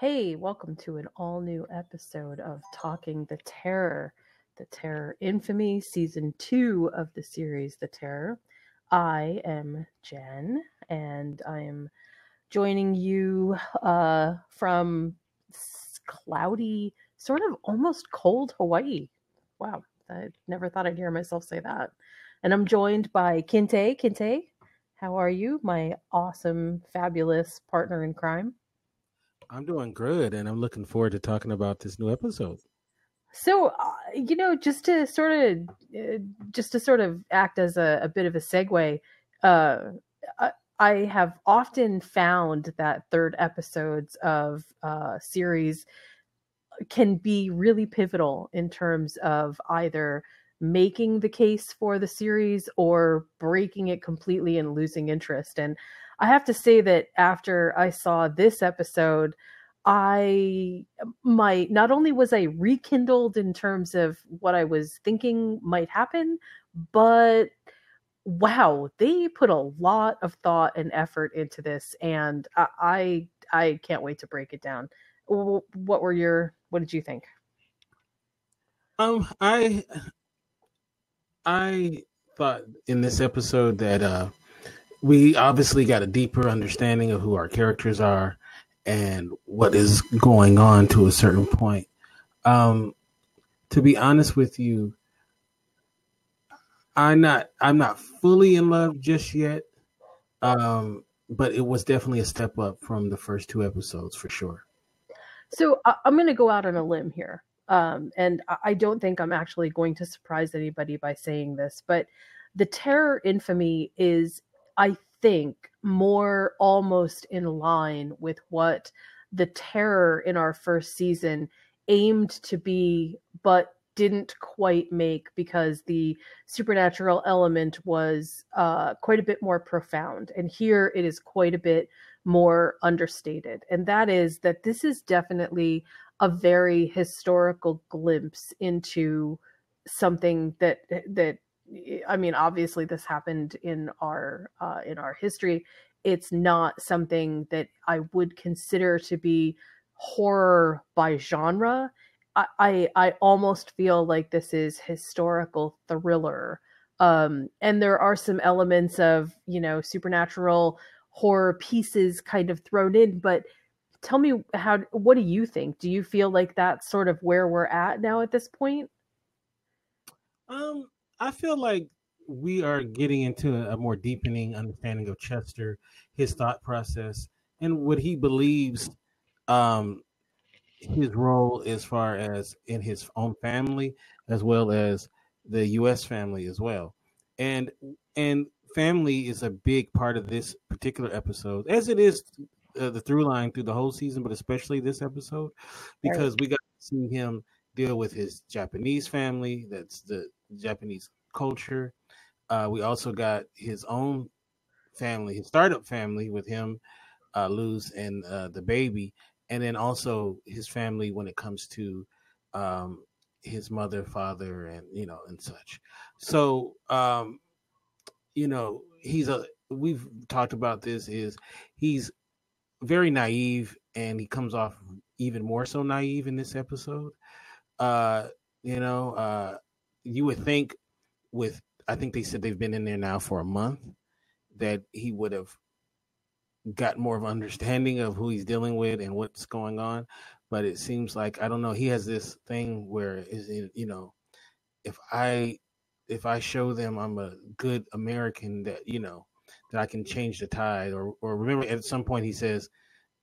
Hey, welcome to an all new episode of Talking the Terror, the Terror Infamy, season two of the series The Terror. I am Jen, and I am joining you uh, from cloudy, sort of almost cold Hawaii. Wow, I never thought I'd hear myself say that. And I'm joined by Kinte. Kinte, how are you? My awesome, fabulous partner in crime. I'm doing good, and I'm looking forward to talking about this new episode. So, uh, you know, just to sort of, uh, just to sort of act as a, a bit of a segue, uh, I, I have often found that third episodes of uh, series can be really pivotal in terms of either making the case for the series or breaking it completely and losing interest. And I have to say that after I saw this episode, I my not only was I rekindled in terms of what I was thinking might happen, but wow, they put a lot of thought and effort into this, and I I, I can't wait to break it down. What were your what did you think? Um, I I thought in this episode that uh, we obviously got a deeper understanding of who our characters are and what is going on to a certain point. Um, to be honest with you, I'm not I'm not fully in love just yet. Um, but it was definitely a step up from the first two episodes for sure. So I, I'm going to go out on a limb here. Um, and I don't think I'm actually going to surprise anybody by saying this, but the terror infamy is, I think, more almost in line with what the terror in our first season aimed to be, but didn't quite make because the supernatural element was uh, quite a bit more profound. And here it is quite a bit more understated. And that is that this is definitely a very historical glimpse into something that that I mean obviously this happened in our uh, in our history. It's not something that I would consider to be horror by genre. I I, I almost feel like this is historical thriller. Um and there are some elements of you know supernatural horror pieces kind of thrown in but tell me how what do you think? Do you feel like that's sort of where we're at now at this point? Um, I feel like we are getting into a, more deepening understanding of Chester, his thought process, and what he believes um his role as far as in his own family as well as the US family as well. And and family is a big part of this particular episode as it is uh, the through line through the whole season but especially this episode because we got to see him deal with his Japanese family that's the Japanese culture uh, we also got his own family, his startup family with him, uh, Luz and uh, the baby, and then also his family when it comes to um, his mother, father, and you know, and such. So, um, you know, he's a. We've talked about this. Is he's very naive, and he comes off even more so naive in this episode. Uh, you know, uh, you would think with I think they said they've been in there now for a month that he would have got more of an understanding of who he's dealing with and what's going on. But it seems like I don't know. He has this thing where is it, you know, if I if I show them I'm a good American that you know that I can change the tide or or remember at some point he says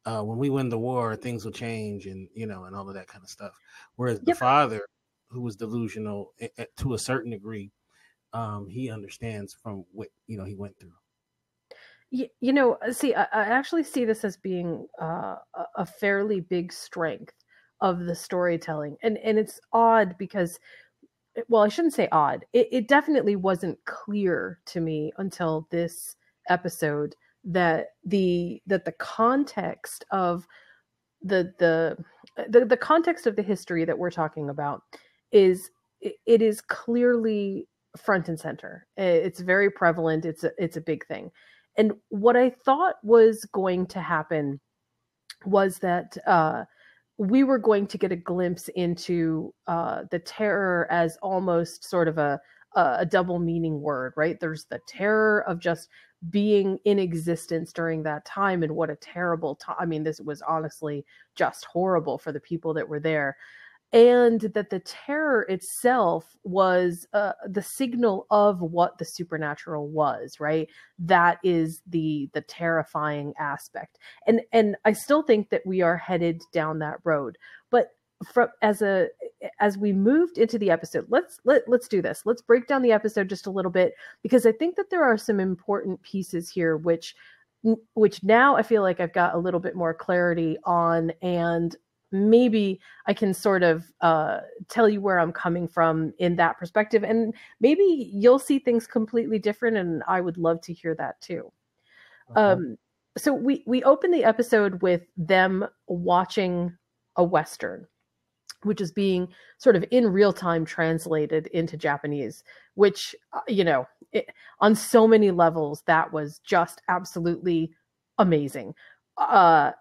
uh, when we win the war things will change and you know and all of that kind of stuff. Whereas the father who was delusional to a certain degree um, he understands from what you know he went through. you, you know uh, see I, I actually see this as being uh, a a fairly big strength of the storytelling and and it's odd because well i shouldn't say odd it, it definitely wasn't clear to me until this episode that the that the context of the the the, the context of the history that we're talking about is it, is clearly front and center it's very prevalent it's a, it's a big thing and what i thought was going to happen was that uh, we were going to get a glimpse into uh, the terror as almost sort of a a double meaning word, right? There's the terror of just being in existence during that time and what a terrible time. I mean, this was honestly just horrible for the people that were there and that the terror itself was uh, the signal of what the supernatural was right? That is the the terrifying aspect. And and i still think that we are headed down that road. But from as a as we moved into the episode let's let, let's do this. Let's break down the episode just a little bit because i think that there are some important pieces here which which now i feel like i've got a little bit more clarity on and maybe I can sort of uh, tell you where I'm coming from in that perspective. And maybe you'll see things completely different. And I would love to hear that too. Okay. Um, so we, we open the episode with them watching a Western, which is being sort of in real time translated into Japanese, which, uh, you know, it, on so many levels, that was just absolutely amazing. Uh,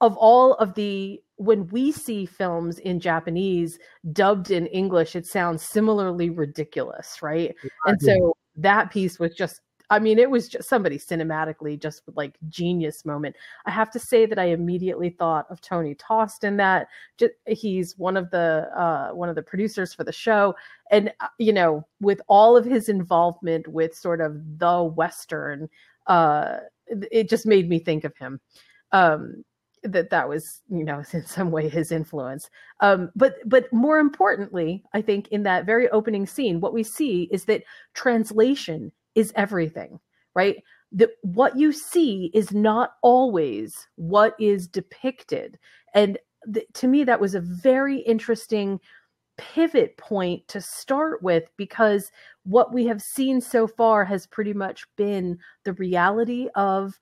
of all of the when we see films in Japanese dubbed in English, it sounds similarly ridiculous, right? Yeah, and so that piece was just I mean, it was just somebody cinematically just like genius moment. I have to say that I immediately thought of Tony Tost in that. Just, he's one of the uh, one of the producers for the show, and uh, you know, with all of his involvement with sort of the Western, uh, it just made me think of him. Um, that that was you know in some way his influence. Um, but but more importantly i think in that very opening scene what we see is that translation is everything right? That what you see is not always what is depicted. And th- to me that was a very interesting pivot point to start with because what we have seen so far has pretty much been the reality of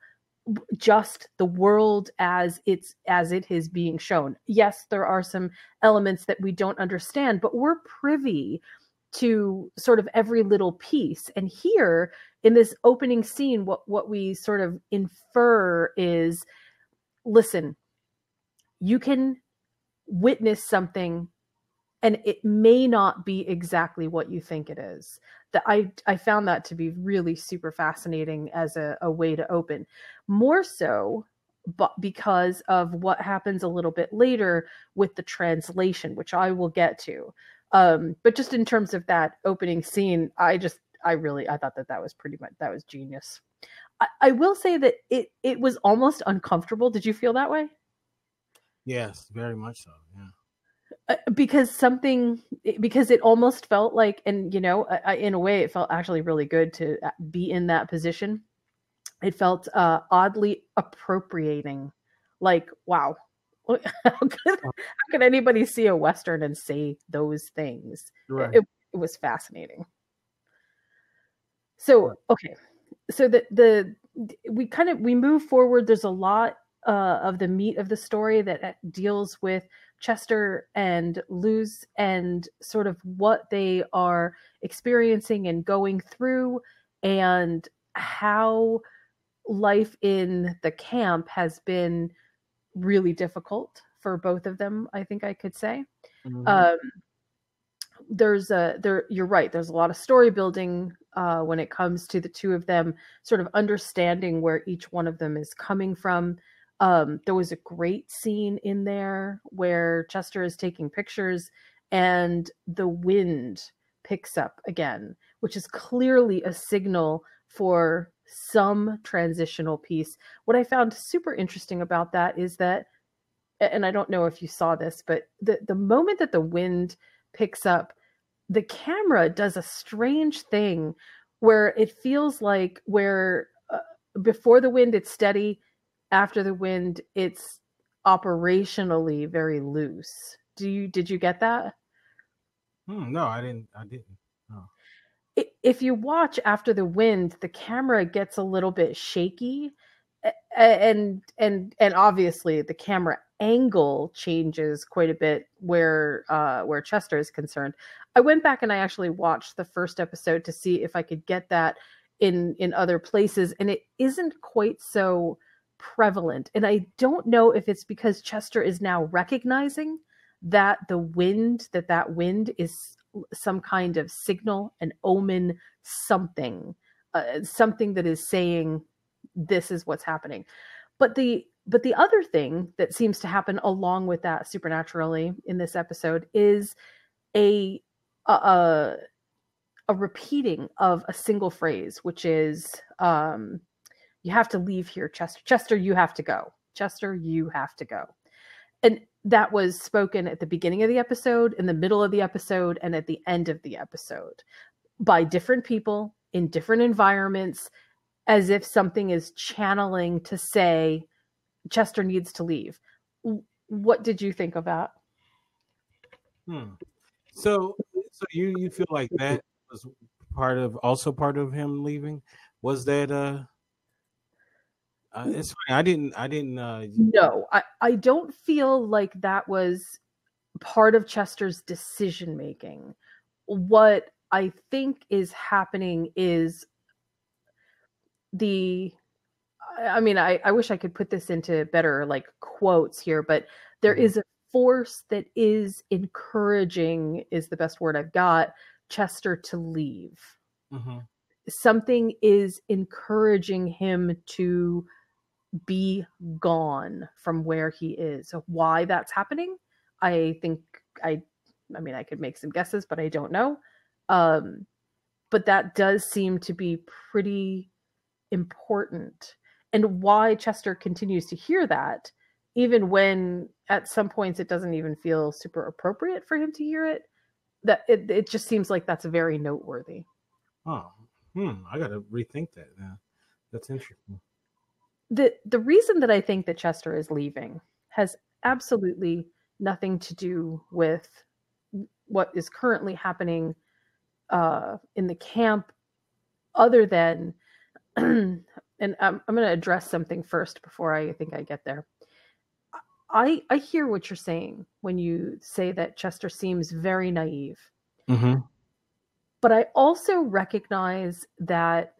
just the world as it's as it is being shown. Yes there are some elements that we don't understand but we're privy to sort of every little piece. And here in this opening scene what what we sort of infer is listen you can witness something and it may not be exactly what you think it is I I found that to be really super fascinating as a, a way to open. More so but because of what happens a little bit later with the translation, which I will get to. Um, but just in terms of that opening scene, I just I really I thought that that was pretty much that was genius. I, I will say that it it was almost uncomfortable. Did you feel that way? Yes, very much so. Yeah. Uh, because something because it almost felt like and you know I, in a way it felt actually really good to uh, be in that position. It felt uh, oddly appropriating like wow how could, how could anybody see a western and say those things? Right. it, it was fascinating. So okay. So the the we kind of we move forward. There's a lot uh, of the meat of the story that uh, deals with Chester and Luz and sort of what they are experiencing and going through and how life in the camp has been really difficult for both of them i think i could say mm-hmm. um, there's a there you're right there's a lot of story building uh, when it comes to the two of them sort of understanding where each one of them is coming from um, there was a great scene in there where Chester is taking pictures and the wind picks up again, which is clearly a signal for some transitional piece. What I found super interesting about that is that, and I don't know if you saw this, but the, the moment that the wind picks up, the camera does a strange thing where it feels like where uh, before the wind it's steady after the wind it's operationally very loose. Do you did you get that? Hmm, no i didn't i didn't no. if you watch after the wind the camera gets a little bit shaky and and and obviously the camera angle changes quite a bit where uh where chester is concerned. I went back and i actually watched the first episode to see if i could get that in in other places and it isn't quite so prevalent. And I don't know if it's because Chester is now recognizing that the wind, that that wind is some kind of signal, an omen, something, uh, something that is saying this is what's happening. But the but the other thing that seems to happen along with that supernaturally in this episode is a a, a repeating of a single phrase, which is um, "You have to leave here, Chester. Chester, you have to go. Chester, you have to go." And that was spoken at the beginning of the episode, in the middle of the episode, and at the end of the episode by different people in different environments, as if something is channeling to say Chester needs to leave. What did you think of that? Hmm. So, so you you feel like that was part of also part of him leaving? Was that uh? Uh it's funny. I didn't. I didn't. uh No, I I don't feel like that was part of Chester's decision making. What I think is happening is the I mean, I, I wish I could put this into better like quotes here, but there mm-hmm. is a force that is encouraging is the best word I've got Chester to leave. Mm-hmm. Something is encouraging him to be gone from where he is. Why that's happening, I think I I mean I could make some guesses, but I don't know. Um, but that does seem to be pretty important. And why Chester continues to hear that even when at some points it doesn't even feel super appropriate for him to hear it that it, it just seems like that's very noteworthy oh hmm i gotta rethink that now that's interesting the the reason that i think that chester is leaving has absolutely nothing to do with what is currently happening uh, in the camp other than and I'm, I'm going to address something first before i think i get there I I hear what you're saying when you say that Chester seems very naive. Mm-hmm. But I also recognize that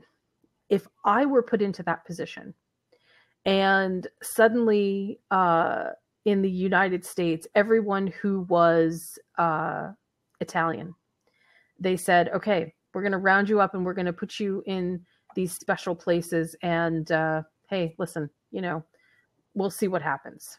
if I were put into that position and suddenly uh, in the United States, everyone who was uh, Italian, they said, okay, we're going to round you up and we're going to put you in these special places. And uh, hey, listen, you know, we'll see what happens.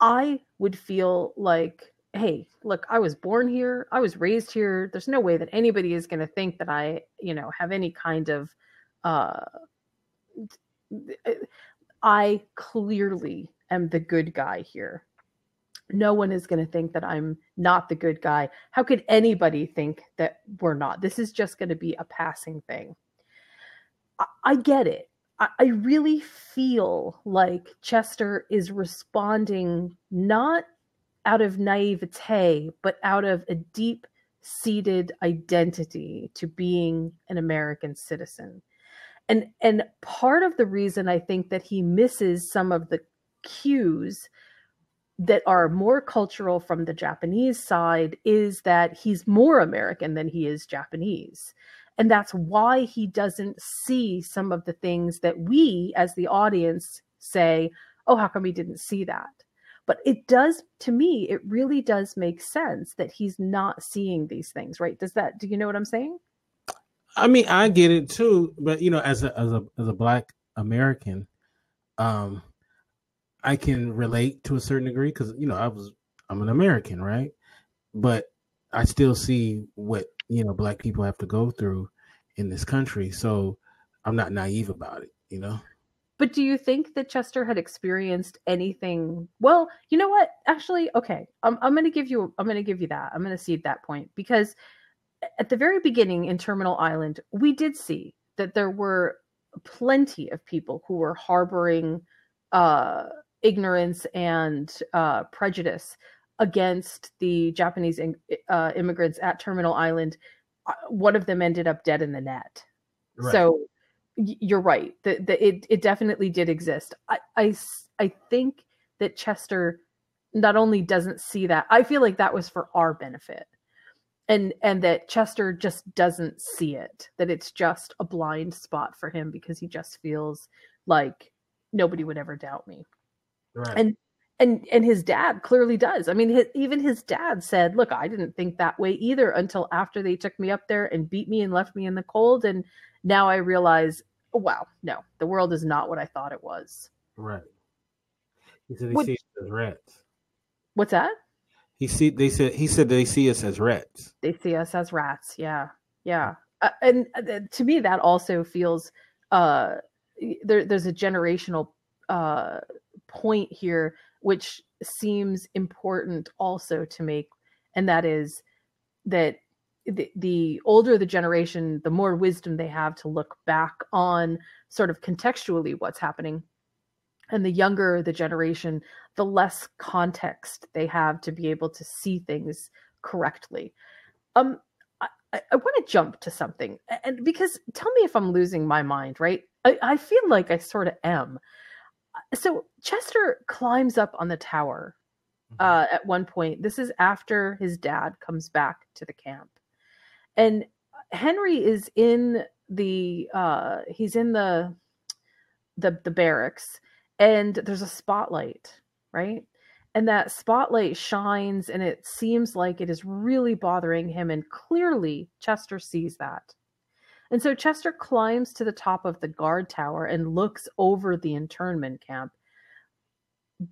I would feel like, hey, look, I was born here, I was raised here. There's no way that anybody is going to think that I, you know, have any kind of uh I clearly am the good guy here. No one is going to think that I'm not the good guy. How could anybody think that we're not? This is just going to be a passing thing. I, I get it. I really feel like Chester is responding not out of naivete, but out of a deep seated identity to being an American citizen. And and part of the reason I think that he misses some of the cues that are more cultural from the Japanese side is that he's more American than he is Japanese. And that's why he doesn't see some of the things that we, as the audience, say, oh, how come he didn't see that? But it does, to me, it really does make sense that he's not seeing these things, right? Does that, do you know what I'm saying? I mean, I get it too, but you know, as a as a as a black American, um, I can relate to a certain degree because you know I was I'm an American, right? But I still see what you know black people have to go through in this country. So I'm not naive about it, you know. But do you think that Chester had experienced anything? Well, you know what? Actually, okay. I'm I'm going to give you I'm going to give you that. I'm going to cede that point because at the very beginning in Terminal Island, we did see that there were plenty of people who were harboring uh, ignorance and uh, prejudice against the Japanese uh, immigrants at Terminal Island. Uh, one of them ended up dead in the net. Right. So you're right. The, the, it, it definitely did exist. I, I, I think that Chester not only doesn't see that, I feel like that was for our benefit. And, and that Chester just doesn't see it, that it's just a blind spot for him because he just feels like nobody would ever doubt me. Right. And and and his dad clearly does. I mean, his, even his dad said, "Look, I didn't think that way either until after they took me up there and beat me and left me in the cold, and now I realize, oh, wow, no, the world is not what I thought it was." right. He said they What- see us as rats. What's that? He see they said he said they see us as rats. They see us as rats. Yeah, yeah. Uh, and uh, to me, that also feels uh, there, there's a generational uh, point here, which seems important also to make, and that is that the, the older the generation, the more wisdom they have to look back on sort of contextually what's happening. And the younger the generation, the less context they have to be able to see things correctly. Um, I, I, want to jump to something, and because tell me if I'm losing my mind, right? I, I feel like I sort of am. So Chester climbs up on the tower uh, at one point. This is after his dad comes back to the camp, and Henry is in the uh, he's in the the the barracks, and there's a spotlight, right? And that spotlight shines, and it seems like it is really bothering him, and clearly Chester sees that. And so Chester climbs to the top of the guard tower and looks over the internment camp.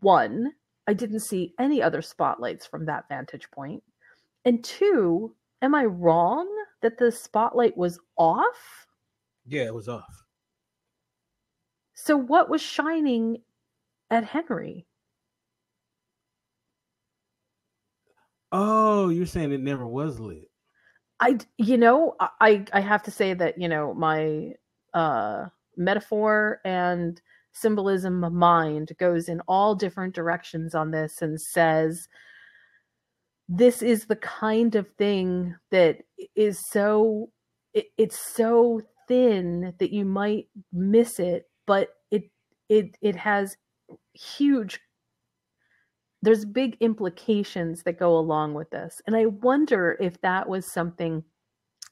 One, I didn't see any other spotlights from that vantage point. And two, am I wrong that the spotlight was off? Yeah, it was off. So what was shining at Henry? Oh, you're saying it never was lit. I you know, I I have to say that, you know, my uh metaphor and symbolism mind goes in all different directions on this and says this is the kind of thing that is so it, it's so thin that you might miss it but it it has huge there's big implications that go along with this and i wonder if that was something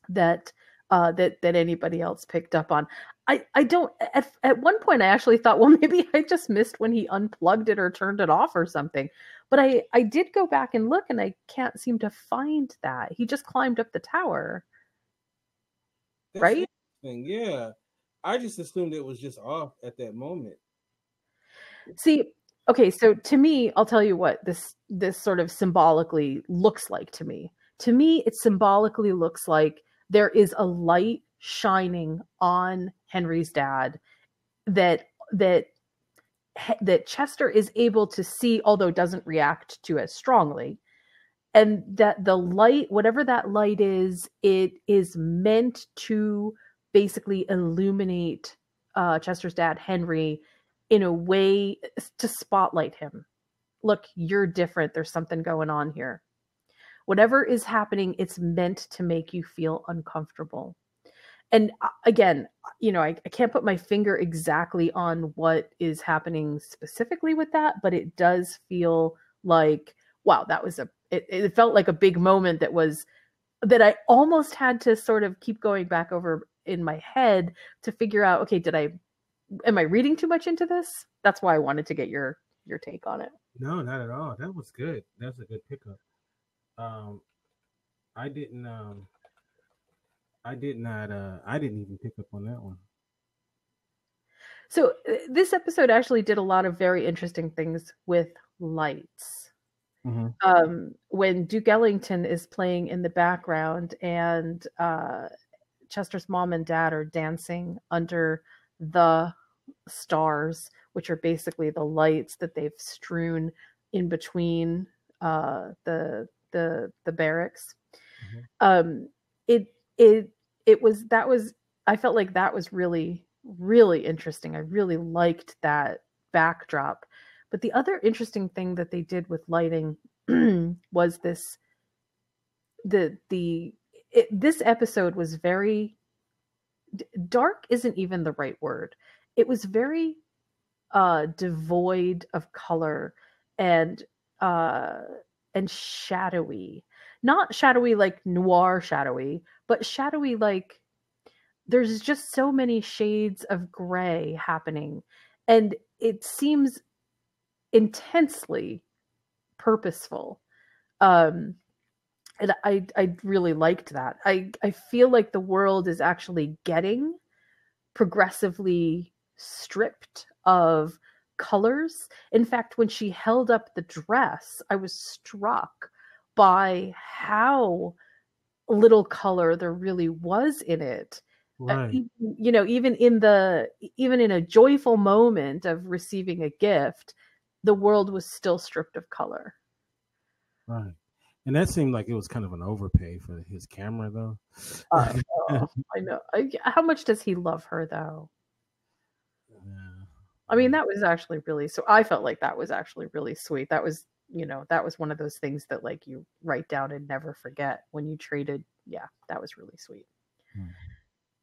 that uh, that that anybody else picked up on. I I don't at at one point I actually thought well maybe I just missed when he unplugged it or turned it off or something. But I I did go back and look and I can't seem to find that. He just climbed up the tower. That's Right? Yeah. I just assumed it was just off at that moment. See, okay, so to me, I'll tell you what this this sort of symbolically looks like to me. To me, it symbolically looks like there is a light shining on Henry's dad that that that Chester is able to see, although doesn't react to as strongly. And that the light, whatever that light is, it is meant to basically illuminate uh, Chester's dad, Henry, in a way to spotlight him. Look, you're different. There's something going on here. Whatever is happening, it's meant to make you feel uncomfortable. And uh, again, you know, I, I can't put my finger exactly on what is happening specifically with that, but it does feel like, wow, that was a, it, it felt like a big moment that was, that I almost had to sort of keep going back over in my head to figure out, okay, did I am I reading too much into this? That's why I wanted to get your your take on it. No, not at all. That was good. That's a good pickup. Um, I didn't. Um, I did not. Uh, I didn't even pick up on that one. So uh, this episode actually did a lot of very interesting things with lights. Mm-hmm. Um, when Duke Ellington is playing in the background and uh, Chester's mom and dad are dancing under the stars, which are basically the lights that they've strewn in between uh, the the the barracks. Mhm. Um, it it it was that was I felt like that was really really interesting. I really liked that backdrop. But the other interesting thing that they did with lighting was this the the it, this episode was very dark isn't even the right word. It was very uh devoid of color and uh and shadowy. Not shadowy like noir shadowy, but shadowy like there's just so many shades of gray happening and it seems intensely purposeful. Um, and I I really liked that. I I feel like the world is actually getting progressively stripped of colors. In fact, when she held up the dress, I was struck by how little color there really was in it. Uh, right. Uh, you know, even in the even in a joyful moment of receiving a gift, the world was still stripped of color. Right. And that seemed like it was kind of an overpay for his camera, though. Uh, oh, I know. How much does he love her, though? Yeah. I mean, that was actually really so. I felt like that was actually really sweet. That was, you know, that was one of those things that like you write down and never forget when you traded. Yeah, that was really sweet. Hmm.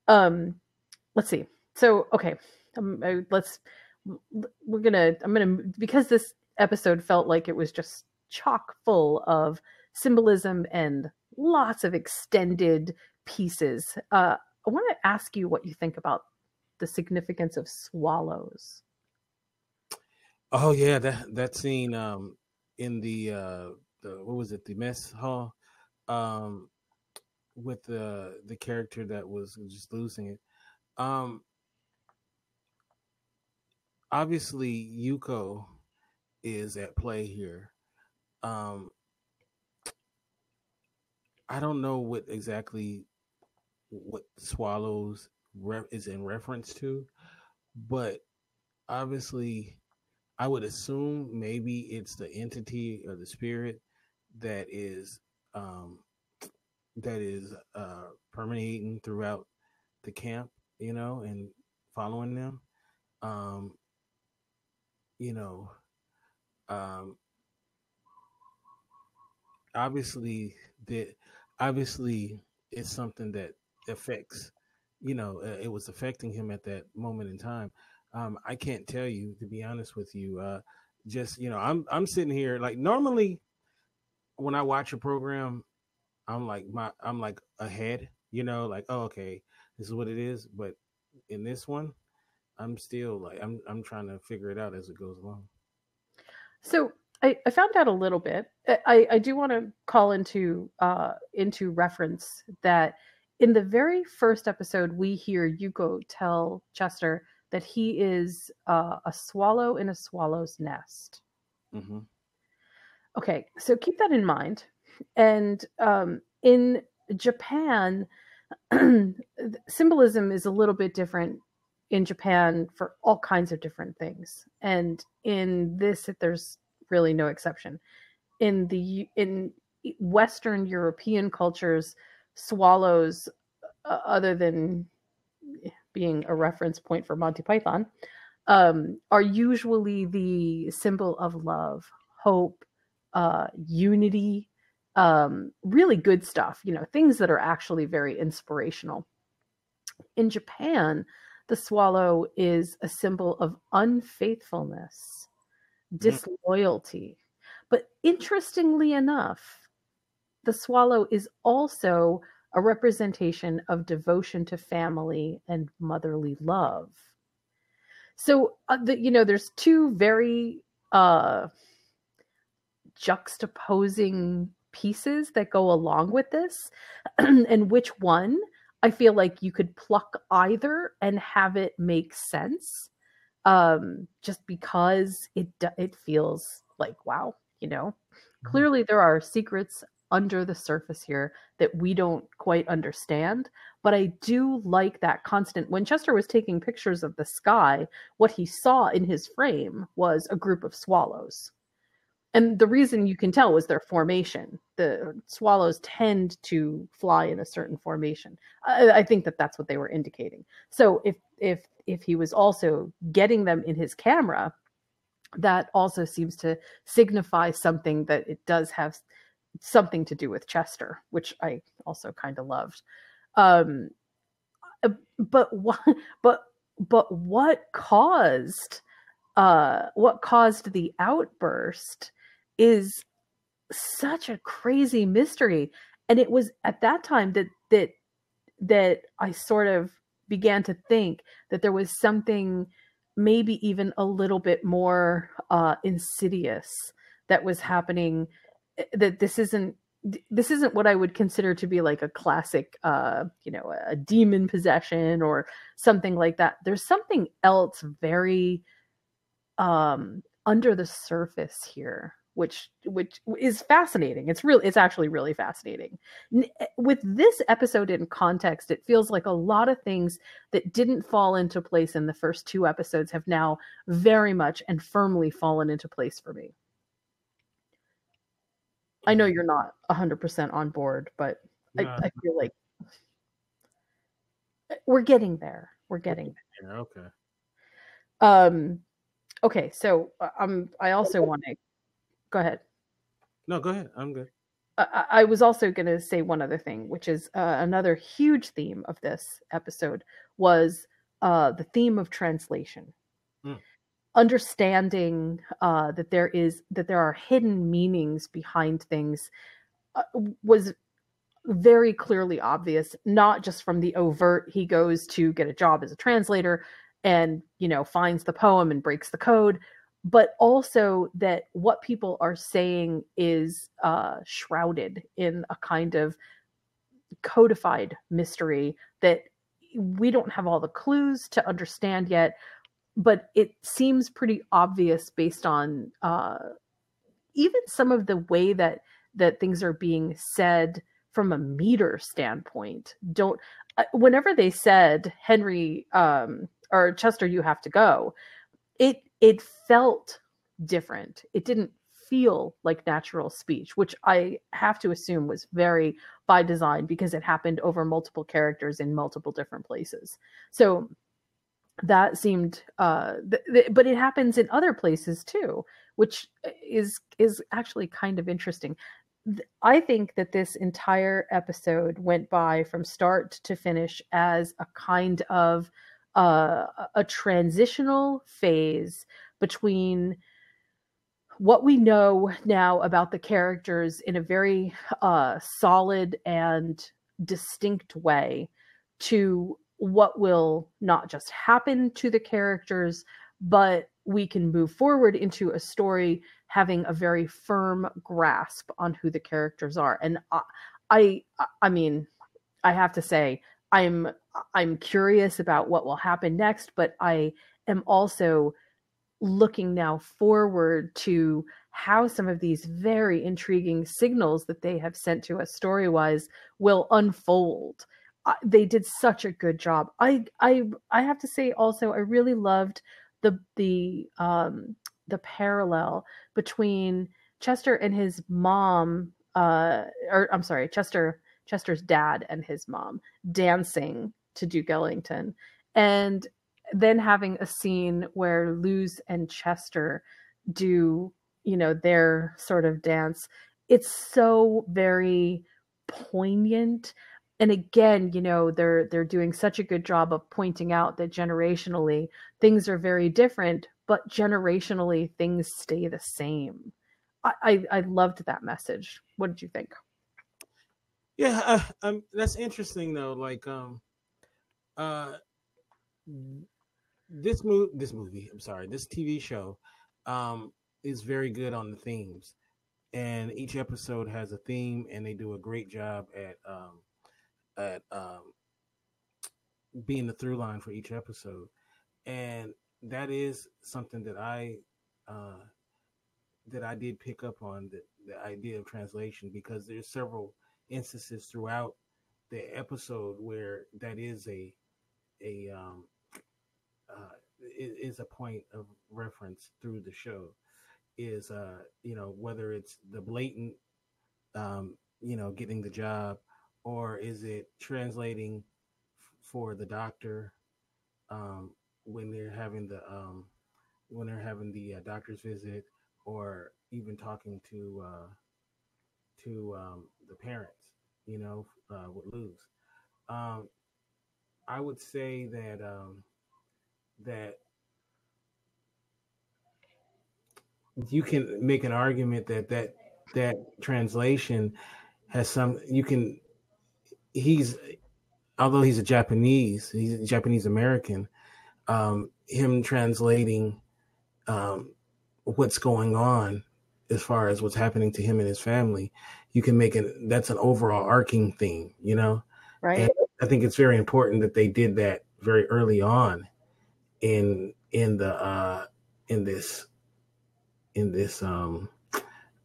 Um, let's see. So, okay, um, let's. We're gonna. I'm gonna because this episode felt like it was just chock full of symbolism and lots of extended pieces. Uh, I want to ask you what you think about the significance of swallows. Oh yeah, that that scene um, in the uh, the what was it the mess hall um, with the the character that was just losing it. Um, obviously, Yuko is at play here. Um, I don't know what exactly what swallows re- is in reference to, but obviously, I would assume maybe it's the entity or the spirit that is um, that is uh, permeating throughout the camp, you know, and following them. Um, you know, um, obviously that obviously it's something that affects you know uh, it was affecting him at that moment in time. Um, i can't tell you to be honest with you uh, just you know i'm i'm sitting here like normally when i watch a program i'm like my i'm like ahead you know like oh okay this is what it is but in this one i'm still like i'm i'm trying to figure it out as it goes along. So I, I found out a little bit. I, I do want to call into uh, into reference that in the very first episode, we hear Yuko tell Chester that he is uh, a swallow in a swallow's nest. Mm-hmm. Okay, so keep that in mind. And um, in Japan, symbolism is a little bit different in Japan for all kinds of different things. And in this, there's really no exception. In the in Western European cultures, swallows, uh, other than being a reference point for Monty Python, um, are usually the symbol of love, hope, uh, unity, um, really good stuff. You know, things that are actually very inspirational. In Japan, the swallow is a symbol of unfaithfulness. Disloyalty. But interestingly enough, the swallow is also a representation of devotion to family and motherly love. So, uh, the, you know, there's two very uh, juxtaposing pieces that go along with this, and which one I feel like you could pluck either and have it make sense um, just because it it feels like wow, you know. Mm-hmm. Clearly, there are secrets under the surface here that we don't quite understand. But I do like that constant. When Chester was taking pictures of the sky, what he saw in his frame was a group of swallows. And the reason you can tell was their formation. The swallows tend to fly in a certain formation. I, I think that that's what they were indicating. So if if if he was also getting them in his camera, that also seems to signify something that it does have something to do with Chester, which I also kind of loved. Um, uh, but what, but but what caused uh, what caused the outburst is such a crazy mystery, and it was at that time that that that I sort of began to think that there was something maybe even a little bit more uh, insidious that was happening. Eh, that this isn't this isn't what I would consider to be like a classic, uh, you know, a demon possession or something like that. There's something else very um, under the surface here which which is fascinating. It's really it's actually really fascinating. Eh, with this episode in context, it feels like a lot of things that didn't fall into place in the first two episodes have now very much and firmly fallen into place for me. I know you're not 100% on board, but I, I feel like eh, we're getting there. We're getting there. Okay. Um okay, so uh, um I also want to go ahead. No, go ahead. I'm good. I, I was also going to say one other thing, which is uh, another huge theme of this episode was uh, the theme of translation. Mm. Understanding uh, that there is that there are hidden meanings behind things uh, was very clearly obvious, not just from the overt he goes to get a job as a translator and you know finds the poem and breaks the code but also that what people are saying is uh, shrouded in a kind of codified mystery that we don't have all the clues to understand yet but it seems pretty obvious based on uh, even some of the way that that things are being said from a meter standpoint. Don't uh, whenever they said henry um, or chester you have to go it it felt different. It didn't feel like natural speech, which I have to assume was very by design because it happened over multiple characters in multiple different places. So that seemed uh th- th- but it happens in other places too which is is actually kind of interesting i think that this entire episode went by from start to finish as a kind of a transitional phase between what we know now about the characters in a very uh, solid and distinct way to what will not just happen to the characters, but we can move forward into a story having a very firm grasp on who the characters are. And I, I, I mean, I have to say, I'm I'm curious about what will happen next, but I am also looking now forward to how some of these very intriguing signals that they have sent to us story wise will unfold. They did such a good job. I I I have to say also I really loved the the um the parallel between Chester and his mom uh or I'm sorry, Chester Chester's dad and his mom dancing to Duke Ellington. And then having a scene where Luz and Chester do, you know, their sort of dance. It's so very poignant. And again, you know, they're they're doing such a good job of pointing out that generationally things are very different, but generationally things stay the same. I, I, I loved that message. What did you think? Yeah, uh, um, that's interesting though. Like, um, uh, this movie, this movie, I'm sorry, this TV show, um, is very good on the themes, and each episode has a theme, and they do a great job at um, at um, being the through line for each episode, and that is something that I uh, that I did pick up on the, the idea of translation because there's several instances throughout the episode where that is a a um, uh, is a point of reference through the show is uh you know whether it's the blatant um you know getting the job or is it translating f- for the doctor um when they're having the um when they're having the uh, doctor's visit or even talking to uh to um the parents you know, uh, would Luz. Um, I would say that um, that you can make an argument that that that translation has some. You can. He's although he's a Japanese, he's a Japanese American. um, him translating um, what's going on as far as what's happening to him and his family, you can make it that's an overall arcing theme, you know? Right. And I think it's very important that they did that very early on in in the uh in this in this um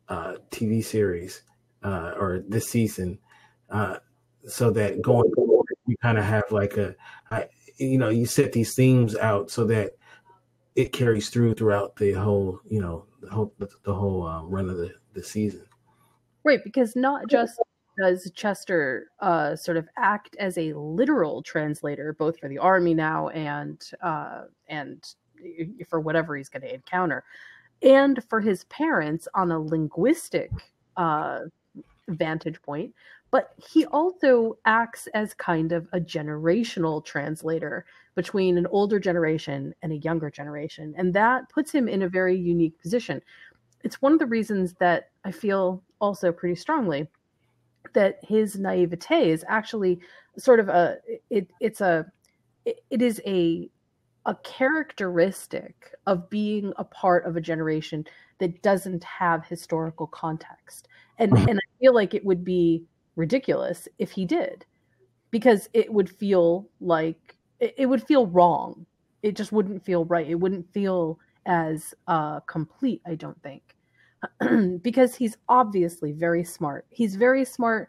uh TV series uh or this season uh so that going forward you kind of have like a I, you know you set these themes out so that it carries through throughout the whole you know the whole the whole uh, run of the, the season. Right because not just does chester uh, sort of act as a literal translator both for the army now and uh, and for whatever he's going to encounter and for his parents on a linguistic uh, vantage point but he also acts as kind of a generational translator between an older generation and a younger generation. And that puts him in a very unique position. It's one of the reasons that I feel also pretty strongly that his naivete is actually sort of a it, it's a it, it is a a characteristic of being a part of a generation that doesn't have historical context. And mm-hmm. and i feel like it would be ridiculous if he did because it would feel like it, it would feel wrong. It just wouldn't feel right. It wouldn't feel as uh, complete i don't think because he's obviously very smart. He's very smart.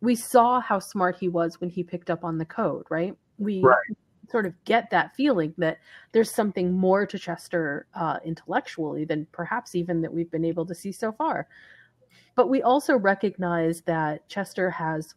We saw how smart he was when he picked up on the code right? We right. sort of get that feeling that there's something more to chester uh, intellectually than perhaps even that we've been able to see so far. But we also recognize that Chester has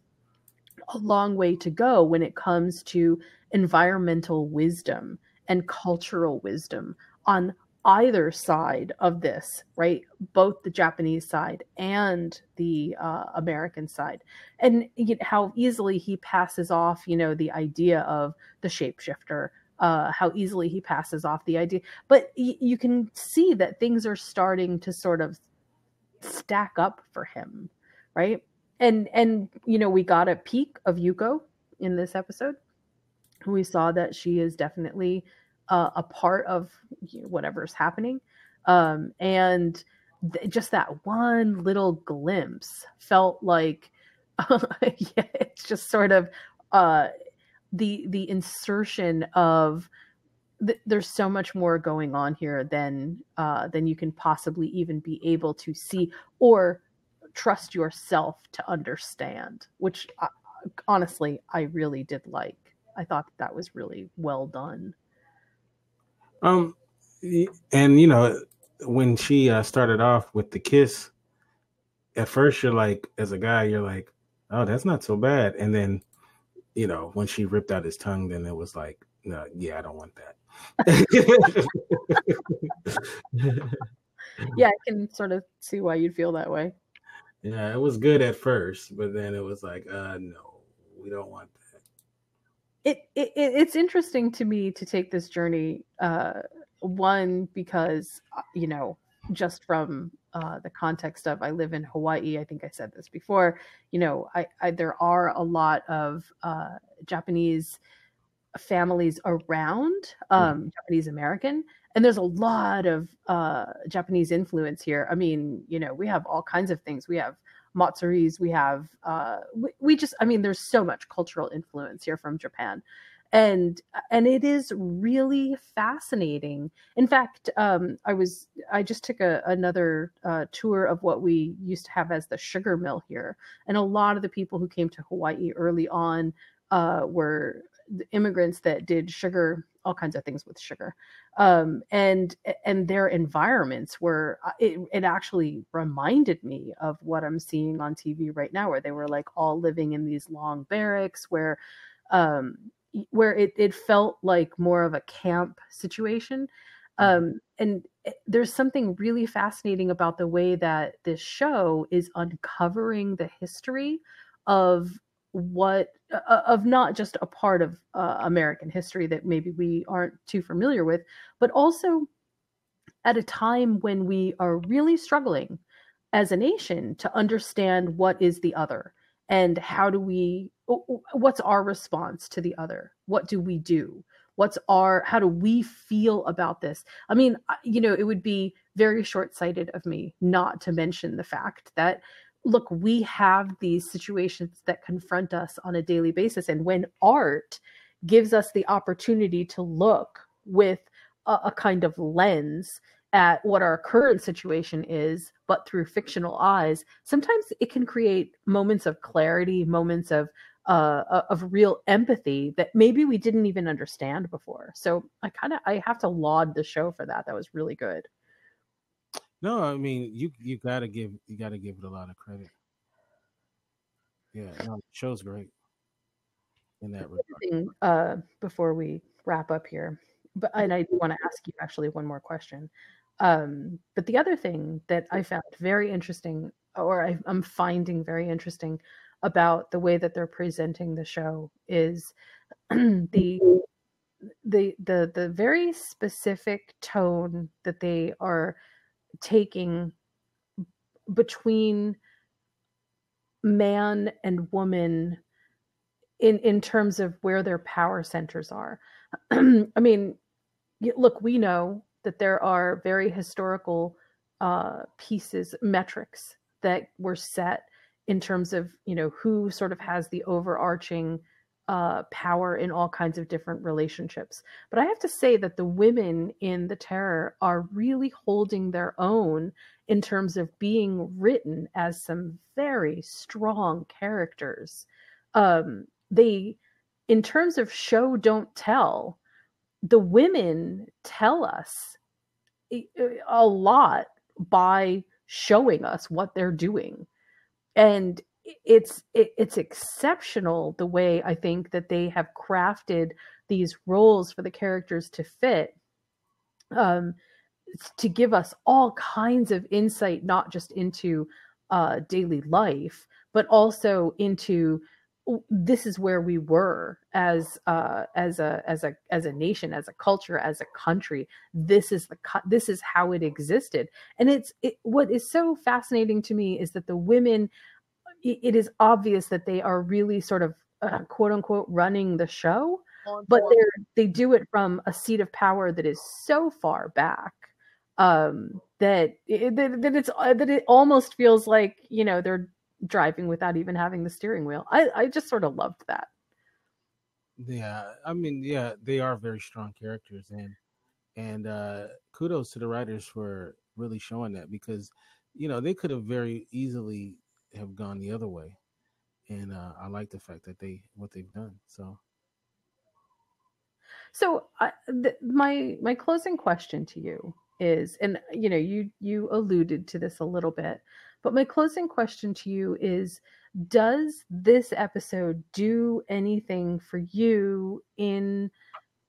a long way to go when it comes to environmental wisdom and cultural wisdom on either side of this, right? Both the Japanese side and the uh, American side, and you know, how easily he passes off, you know, the idea of the shapeshifter. Uh, how easily he passes off the idea, but y- you can see that things are starting to sort of stack up for him, right? And and you know, we got a peek of Yuko in this episode. We saw that she is definitely uh, a part of whatever's happening, um, and th- just that one little glimpse felt like, yeah, it's just sort of uh, the the insertion of there's so much more going on here than uh, than you can possibly even be able to see or trust yourself to understand. Which uh, honestly, I really did like. I thought that was really well done. Um, and you know, when she uh, started off with the kiss, at first you're like, as a guy, you're like, oh, that's not so bad, and then, you know, when she ripped out his tongue, then it was like, no, yeah, I don't want that yeah, I can sort of see why you'd feel that way. Yeah, it was good at first, but then it was like, uh, no, we don't want that. It, it it's interesting to me to take this journey. Uh, one because uh, you know, just from uh, the context of I live in Hawaii. I think I said this before. You know, I, I there are a lot of uh, Japanese families around hmm. um, mm. Japanese American, and there's a lot of uh, Japanese influence here. I mean, you know, we have all kinds of things. We have matsuris, we have uh, we, we just, I mean, there's so much cultural influence here from Japan, and and it is really fascinating. In fact, um, I was I just took a, another uh, tour of what we used to have as the sugar mill here, and a lot of the people who came to Hawaii early on uh, were immigrants that did sugar all kinds of things with sugar um, and and their environments were uh, it, it actually reminded me of what i'm seeing on tv right now where they were like all living in these long barracks where um, where it, it felt like more of a camp situation mm-hmm. um, and eh, there's something really fascinating about the way that this show is uncovering the history of what uh, of not just a part of uh, American history that maybe we aren't too familiar with, but also at a time when we are really struggling as a nation to understand what is the other and how do we what's our response to the other? What do we do? What's our how do we feel about this? I mean you know it would be very short-sighted of me not to mention the fact that look we have these situations that confront us on a daily basis and when art gives us the opportunity to look with a, a kind of lens at what our current situation is but through fictional eyes sometimes it can create moments of clarity moments of uh, of real empathy that maybe we didn't even understand before. So I kind of I have to laud the show for that. That was really good. No, I mean you you gotta give you gotta give it a lot of credit. Yeah, no, the show's great in that regard. Thing, uh, before we wrap up here, but and I do want to ask you actually one more question. Um, but the other thing that I found very interesting, or I, I'm finding very interesting about the way that they're presenting the show is the the the the very specific tone that they are taking between man and woman in in terms of where their power centers are. I mean look we know that there are very historical uh, pieces metrics that were set in terms of you know who sort of has the overarching uh, power in all kinds of different relationships. But I have to say that the women in the terror are really holding their own in terms of being written as some very strong characters. Um, they, in terms of show don't tell, the women tell us a lot by showing us what they're doing and it's it, it's exceptional the way I think that they have crafted these roles for the characters to fit um, to give us all kinds of insight not just into uh, daily life but also into this is where we were as uh, as a as a as a nation as a culture as a country. This is the this is how it existed. And it's it, what is so fascinating to me is that the women it, it is obvious that they are really sort of uh, quote unquote running the show but they they do it from a seat of power that is so far back um, that it, that, that it's uh, that it almost feels like you know they're driving without even having the steering wheel. I, I just sort of loved that. Yeah, I mean, yeah, they are very strong characters, and and uh, kudos to the writers for really showing that because you know they could have very easily have gone the other way, and uh, I like the fact that they what they've done. So, so I, th- my my closing question to you is, and you know, you you alluded to this a little bit, but my closing question to you is Does this episode do anything for you in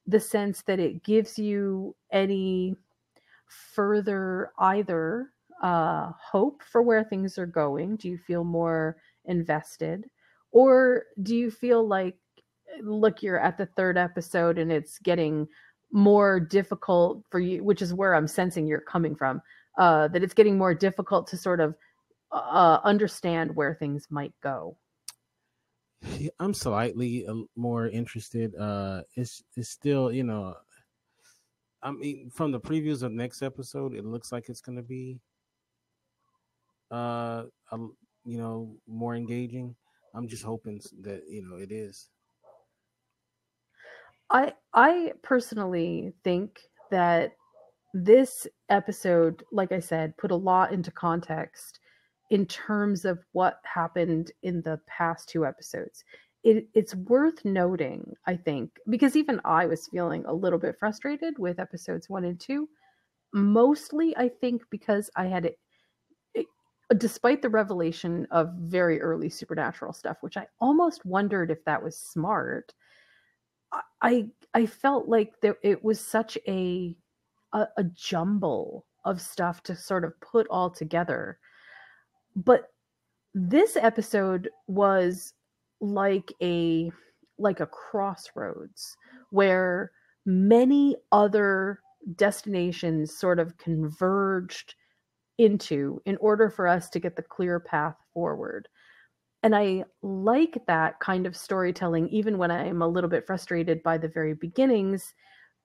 the sense that it gives you any further either uh, hope for where things are going? Do you feel more invested? Or do you feel like, look, you're at the third episode and it's getting more difficult for you, which is where I'm sensing you're coming from, uh, that it's getting more difficult to sort of uh, understand where things might go. I'm slightly uh, more interested. Uh, it's it's still you know, I mean, from the previews of next episode, it looks like it's going to be, uh, you know, more engaging. I'm just hoping that you know it is. I I personally think that this episode, like I said, put a lot into context in terms of what happened in the past two episodes. It, it's worth noting, I think, because even I was feeling a little bit frustrated with episodes one and two. Mostly, I think, because I had despite the revelation of very early supernatural stuff, which I almost wondered if that was smart. I I felt like there it was such a, a, a jumble of stuff to sort of put all together but this episode was like a like a crossroads where many other destinations sort of converged into in order for us to get the clear path forward and I like that kind of storytelling, even when I'm a little bit frustrated by the very beginnings,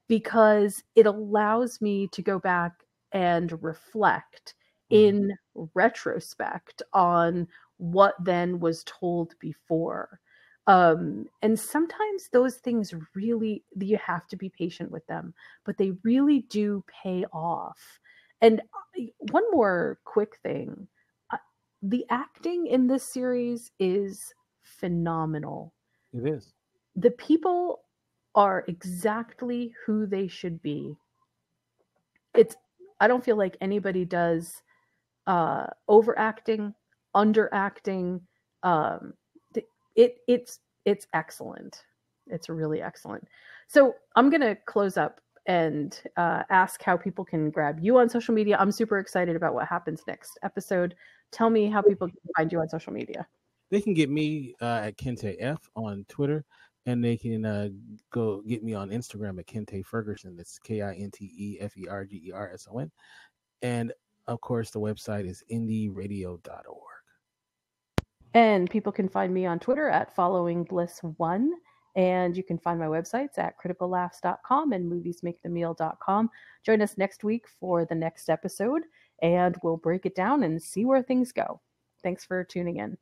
because it allows me to go back and reflect Mm-hmm. in retrospect on what then was told before. Um, and sometimes those things really, you have to be patient with them, but they really do pay off. And uh, one more quick thing uh, the acting in this series is phenomenal. It is. The people are exactly who they should be. It's, I don't feel like anybody does uh, overacting, underacting. Um, it it's it's excellent. It's really excellent. So I'm gonna close up and uh, ask how people can grab you on social media. I'm super excited about what happens next episode. Tell me how people can find you on social media. They can get me uh, at Kinte F on Twitter, and they can uh, go get me on Instagram at Kinte Ferguson. That's K I N T E F E R G E R S O N. And of course, the website is indieradio.org. And people can find me on Twitter at following bliss one. And you can find my websites at criticallaughs.com and moviesmakethemeal.com. Join us next week for the next episode, and we'll break it down and see where things go. Thanks for tuning in.